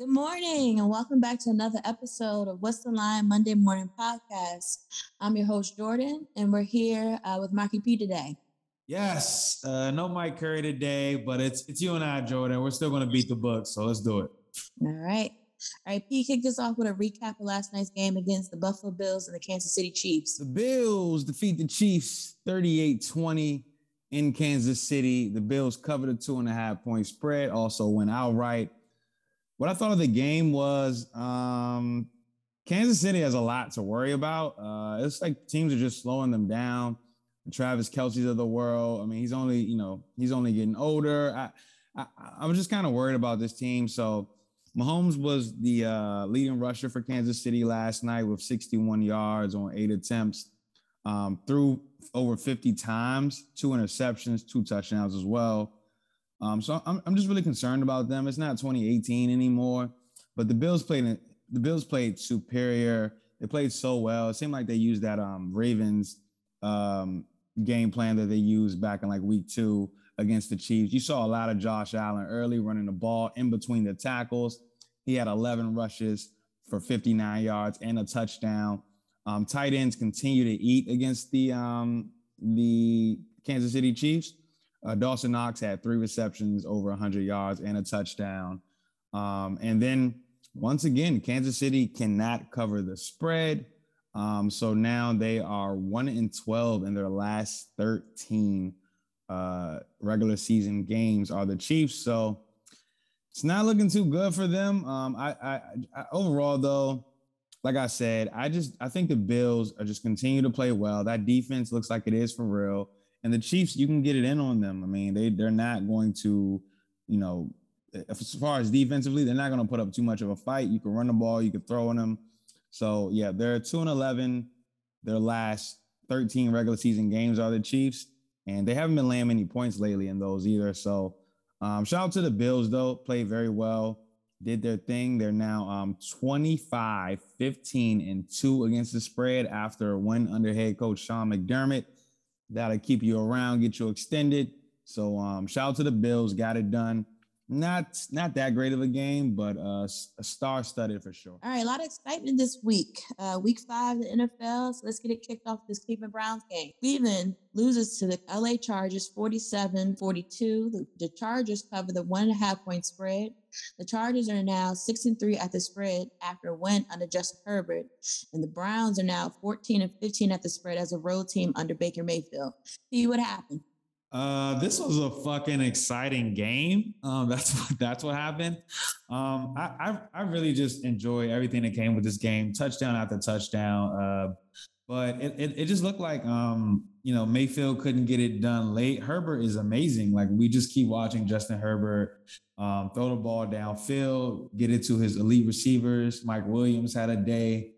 Good morning, and welcome back to another episode of What's the Line Monday Morning Podcast. I'm your host, Jordan, and we're here uh, with Marky P today. Yes, uh, no Mike Curry today, but it's it's you and I, Jordan. We're still going to beat the book, so let's do it. All right. All right, P kicked us off with a recap of last night's game against the Buffalo Bills and the Kansas City Chiefs. The Bills defeat the Chiefs 38 20 in Kansas City. The Bills covered a two and a half point spread, also went outright. What I thought of the game was um, Kansas City has a lot to worry about. Uh, it's like teams are just slowing them down. Travis Kelce's of the world. I mean, he's only, you know, he's only getting older. I, I, I was just kind of worried about this team. So Mahomes was the uh, leading rusher for Kansas City last night with 61 yards on eight attempts. Um, threw over 50 times, two interceptions, two touchdowns as well. Um, so I'm, I'm just really concerned about them. It's not 2018 anymore, but the Bills played the Bills played superior. They played so well. It seemed like they used that um, Ravens um, game plan that they used back in like week two against the Chiefs. You saw a lot of Josh Allen early running the ball in between the tackles. He had 11 rushes for 59 yards and a touchdown. Um, tight ends continue to eat against the um, the Kansas City Chiefs. Uh, Dawson Knox had three receptions over 100 yards and a touchdown. Um, and then once again, Kansas City cannot cover the spread. Um, so now they are one in 12 in their last 13 uh, regular season games are the Chiefs. So it's not looking too good for them. Um, I, I, I overall though, like I said, I just I think the Bills are just continue to play well. That defense looks like it is for real. And the Chiefs, you can get it in on them. I mean, they they're not going to, you know, as far as defensively, they're not going to put up too much of a fight. You can run the ball, you can throw on them. So yeah, they're two and eleven. Their last thirteen regular season games are the Chiefs, and they haven't been laying many points lately in those either. So um, shout out to the Bills though, played very well, did their thing. They're now um, 25, 15, and two against the spread after a win under head coach Sean McDermott that'll keep you around, get you extended. So um, shout out to the Bills, got it done. Not not that great of a game, but uh, a star studded for sure. All right, a lot of excitement this week. Uh, week five of the NFL. So let's get it kicked off this Cleveland Browns game. Cleveland loses to the LA Chargers 47 42. The, Chargers cover the one and a half point spread. The Chargers are now six and three at the spread after a win under Justin Herbert, and the Browns are now 14 and 15 at the spread as a road team under Baker Mayfield. See what happened. Uh, this was a fucking exciting game. Um, that's what that's what happened. Um, I, I, I really just enjoy everything that came with this game, touchdown after touchdown. Uh, but it, it, it just looked like um, you know Mayfield couldn't get it done late. Herbert is amazing. Like we just keep watching Justin Herbert um, throw the ball downfield, get it to his elite receivers. Mike Williams had a day.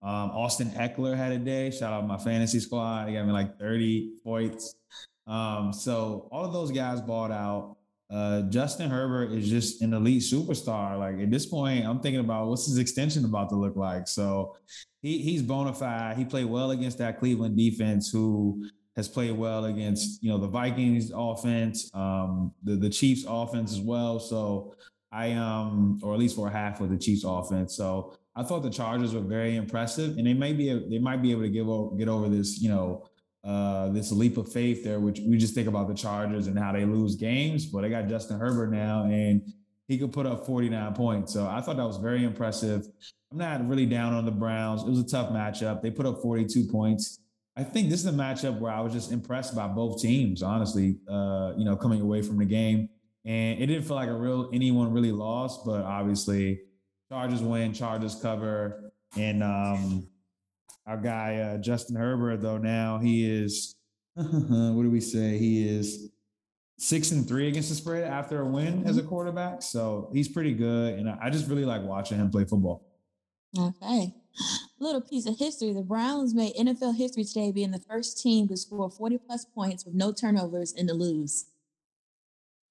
Um, Austin Ekeler had a day. Shout out my fantasy squad. He got me like 30 points. Um, so all of those guys bought out. Uh, Justin Herbert is just an elite superstar. Like at this point, I'm thinking about what's his extension about to look like. So he, he's bona fide. He played well against that Cleveland defense, who has played well against you know the Vikings offense, um, the the Chiefs offense as well. So I um, or at least for half of the Chiefs offense. So I thought the Chargers were very impressive, and they may be they might be able to give get over this you know uh, this leap of faith there, which we just think about the Chargers and how they lose games, but they got Justin Herbert now and he could put up 49 points. So I thought that was very impressive. I'm not really down on the Browns. It was a tough matchup. They put up 42 points. I think this is a matchup where I was just impressed by both teams, honestly, uh, you know, coming away from the game. And it didn't feel like a real anyone really lost, but obviously Chargers win, Chargers cover. And um, our guy uh, Justin Herbert, though now he is what do we say? He is six and three against the spread after a win as a mm-hmm. quarterback. So he's pretty good, and I just really like watching him play football. Okay. Little piece of history. The Browns made NFL history today being the first team to score 40 plus points with no turnovers and to lose.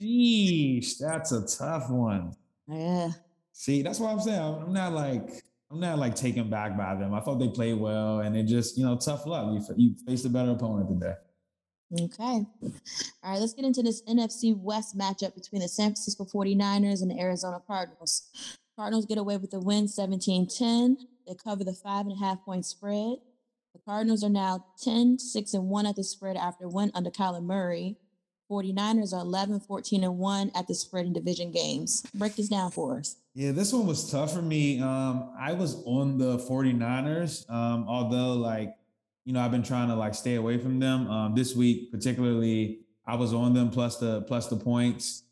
Sheesh, that's a tough one. Yeah. See, that's what I'm saying. I'm not like I'm not like taken back by them. I thought they played well, and it just you know tough luck. You you faced a better opponent today. Okay. All right, let's get into this NFC West matchup between the San Francisco 49ers and the Arizona Cardinals. Cardinals get away with the win 17 10. They cover the five and a half point spread. The Cardinals are now 10, 6, and 1 at the spread after win under Kyler Murray. 49ers are 11, 14, and 1 at the spread in division games. Break this down for us. Yeah, this one was tough for me. Um, I was on the 49ers, um, although, like, you know, I've been trying to like stay away from them. Um, this week, particularly, I was on them plus the plus the points.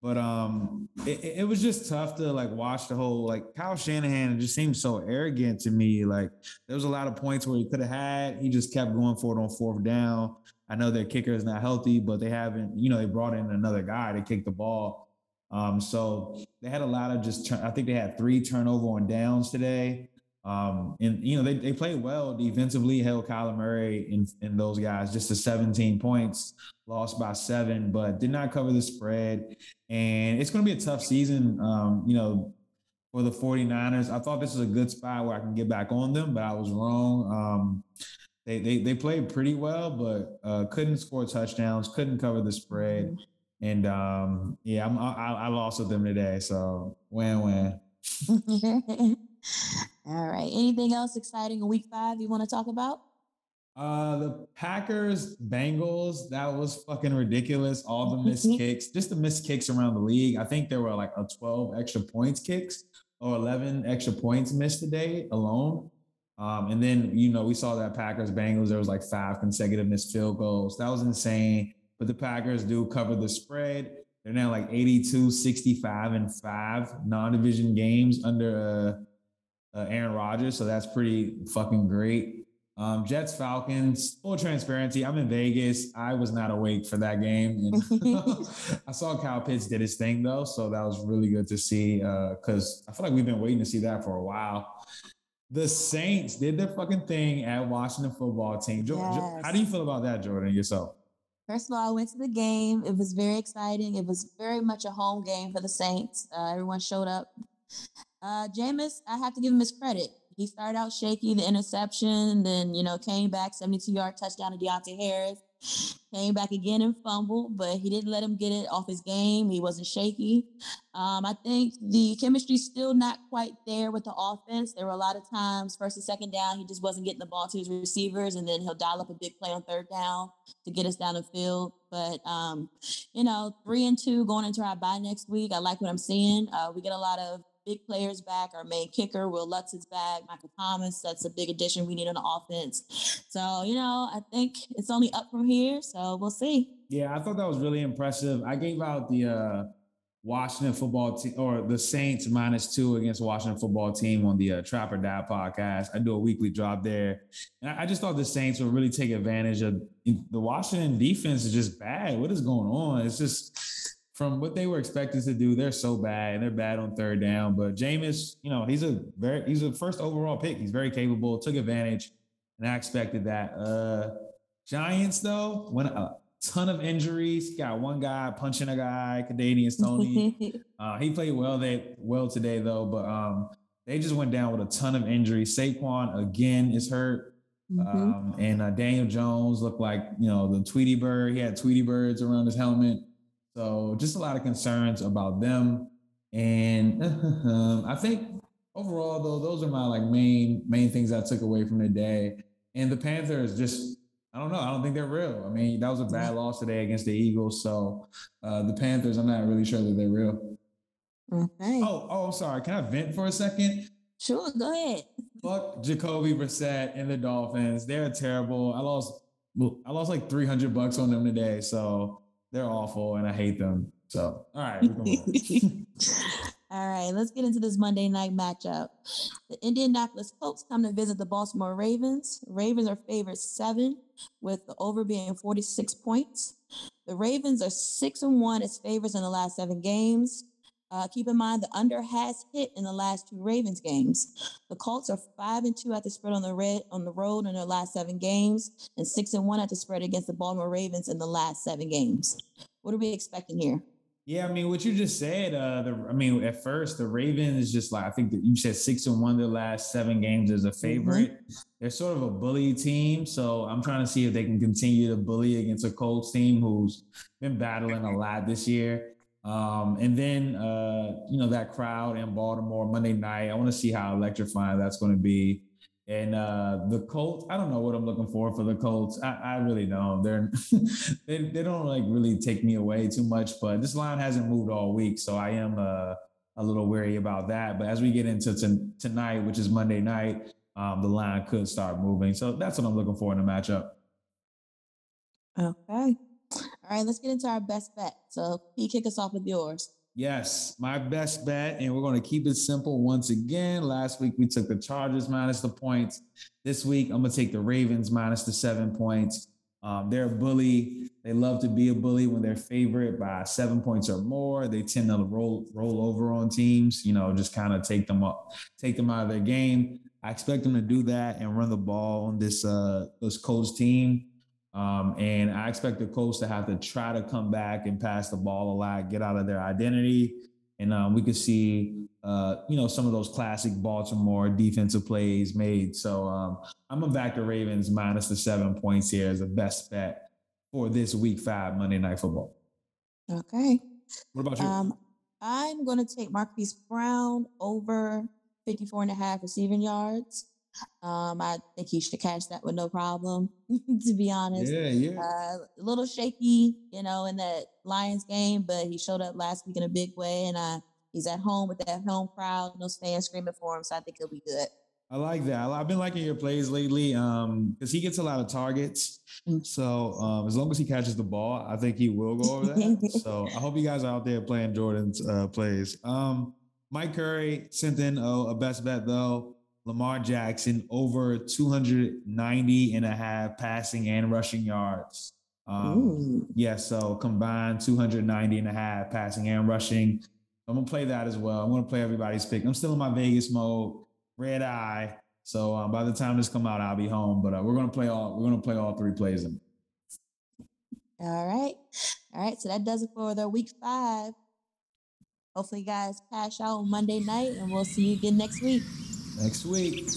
But um, it, it, was just tough to like watch the whole like Kyle Shanahan. It just seemed so arrogant to me. Like there was a lot of points where he could have had. He just kept going for it on fourth down. I know their kicker is not healthy, but they haven't. You know, they brought in another guy to kick the ball. Um, so they had a lot of just. Turn, I think they had three turnover on downs today. Um, and you know they, they played well defensively, held Kyler Murray and, and those guys just to 17 points, lost by seven, but did not cover the spread. And it's going to be a tough season, um, you know, for the 49ers. I thought this was a good spot where I can get back on them, but I was wrong. Um, they, they they played pretty well, but uh, couldn't score touchdowns, couldn't cover the spread, mm-hmm. and um, yeah, I'm, I, I lost with them today. So win win. All right. Anything else exciting in week five you want to talk about? Uh, the Packers Bengals, that was fucking ridiculous. All the missed kicks, just the missed kicks around the league. I think there were like a 12 extra points kicks or 11 extra points missed today alone. Um, and then, you know, we saw that Packers Bengals, there was like five consecutive missed field goals. That was insane. But the Packers do cover the spread. They're now like 82, 65, and five non division games under uh, uh, Aaron Rodgers. So that's pretty fucking great. Um, Jets Falcons, full transparency. I'm in Vegas. I was not awake for that game. I saw Kyle Pitts did his thing though, so that was really good to see. Because uh, I feel like we've been waiting to see that for a while. The Saints did their fucking thing at Washington football team. Jo- yes. Jo- how do you feel about that, Jordan? Yourself? First of all, I went to the game. It was very exciting. It was very much a home game for the Saints. Uh, everyone showed up. Uh, Jameis, I have to give him his credit. He started out shaky, the interception, then, you know, came back 72 yard touchdown to Deonte Harris. Came back again and fumbled, but he didn't let him get it off his game. He wasn't shaky. Um, I think the chemistry's still not quite there with the offense. There were a lot of times, first and second down, he just wasn't getting the ball to his receivers, and then he'll dial up a big play on third down to get us down the field. But um, you know, three and two going into our bye next week. I like what I'm seeing. Uh, we get a lot of big players back. Our main kicker, Wil Lutz, is back. Michael Thomas, that's a big addition we need on offense. So, you know, I think it's only up from here. So we'll see. Yeah, I thought that was really impressive. I gave out the uh, Washington football team or the Saints minus two against Washington football team on the uh, Trap podcast. I do a weekly drop there. And I, I just thought the Saints would really take advantage of the Washington defense is just bad. What is going on? It's just from what they were expected to do, they're so bad and they're bad on third down. But Jameis, you know, he's a very he's a first overall pick. He's very capable, took advantage, and I expected that. Uh Giants though, when a ton of injuries, got one guy punching a guy, Kadarius Toney. uh, he played well they well today though, but um they just went down with a ton of injuries. Saquon again is hurt. Mm-hmm. Um, and uh, Daniel Jones looked like you know the Tweety bird. He had Tweety birds around his helmet. So just a lot of concerns about them. And I think overall, though, those are my like main main things I took away from the day. And the Panthers just I don't know. I don't think they're real. I mean, that was a bad loss today against the Eagles. So uh, the Panthers, I'm not really sure that they're real. Okay. Oh, oh, sorry. Can I vent for a second? Sure, go ahead. Fuck Jacoby Brissett and the Dolphins. They're terrible. I lost I lost like 300 bucks on them today. So they're awful and I hate them. So, all right. all right, let's get into this Monday night matchup. The Indianapolis Colts come to visit the Baltimore Ravens. Ravens are favored seven, with the over being 46 points. The Ravens are six and one as favorites in the last seven games. Uh, keep in mind the under has hit in the last two Ravens games. The Colts are five and two at the spread on the red on the road in their last seven games, and six and one at the spread against the Baltimore Ravens in the last seven games. What are we expecting here? Yeah, I mean, what you just said. Uh, the, I mean, at first the Ravens is just like I think that you said six and one their last seven games as a mm-hmm. favorite. Mm-hmm. They're sort of a bully team, so I'm trying to see if they can continue to bully against a Colts team who's been battling a lot this year. Um, and then, uh, you know, that crowd in Baltimore Monday night, I want to see how electrifying that's going to be. And uh, the Colts, I don't know what I'm looking for for the Colts. I, I really don't. They're they, they don't like really take me away too much. But this line hasn't moved all week, so I am uh, a little wary about that. But as we get into t- tonight, which is Monday night, um, the line could start moving. So that's what I'm looking for in the matchup. Okay. All right, let's get into our best bet. So, you kick us off with yours. Yes, my best bet, and we're going to keep it simple once again. Last week we took the Chargers minus the points. This week I'm going to take the Ravens minus the seven points. Um, they're a bully. They love to be a bully when they're favorite by seven points or more. They tend to roll roll over on teams. You know, just kind of take them up, take them out of their game. I expect them to do that and run the ball on this uh, this Colts team. Um, and I expect the Colts to have to try to come back and pass the ball a lot, get out of their identity. And um, we could see, uh, you know, some of those classic Baltimore defensive plays made. So um, I'm going to back the Ravens minus the seven points here as the best bet for this week five Monday Night Football. Okay. What about you? Um, I'm going to take Marquise Brown over 54 and a half receiving yards. Um, I think he should catch that with no problem, to be honest. Yeah, yeah. Uh, a little shaky, you know, in that Lions game, but he showed up last week in a big way, and uh, he's at home with that home crowd, no fans screaming for him, so I think he'll be good. I like that. I've been liking your plays lately um, because he gets a lot of targets. Mm. So um, as long as he catches the ball, I think he will go over that. so I hope you guys are out there playing Jordan's uh, plays. Um, Mike Curry sent in a best bet though. Lamar Jackson over 290 and a half passing and rushing yards. Um, yeah, so combined 290 and a half passing and rushing. I'm gonna play that as well. I'm gonna play everybody's pick. I'm still in my Vegas mode, red eye. So um, by the time this come out, I'll be home. But uh, we're gonna play all we're gonna play all three plays in. All right, all right. So that does it for the week five. Hopefully, you guys cash out on Monday night, and we'll see you again next week Next week.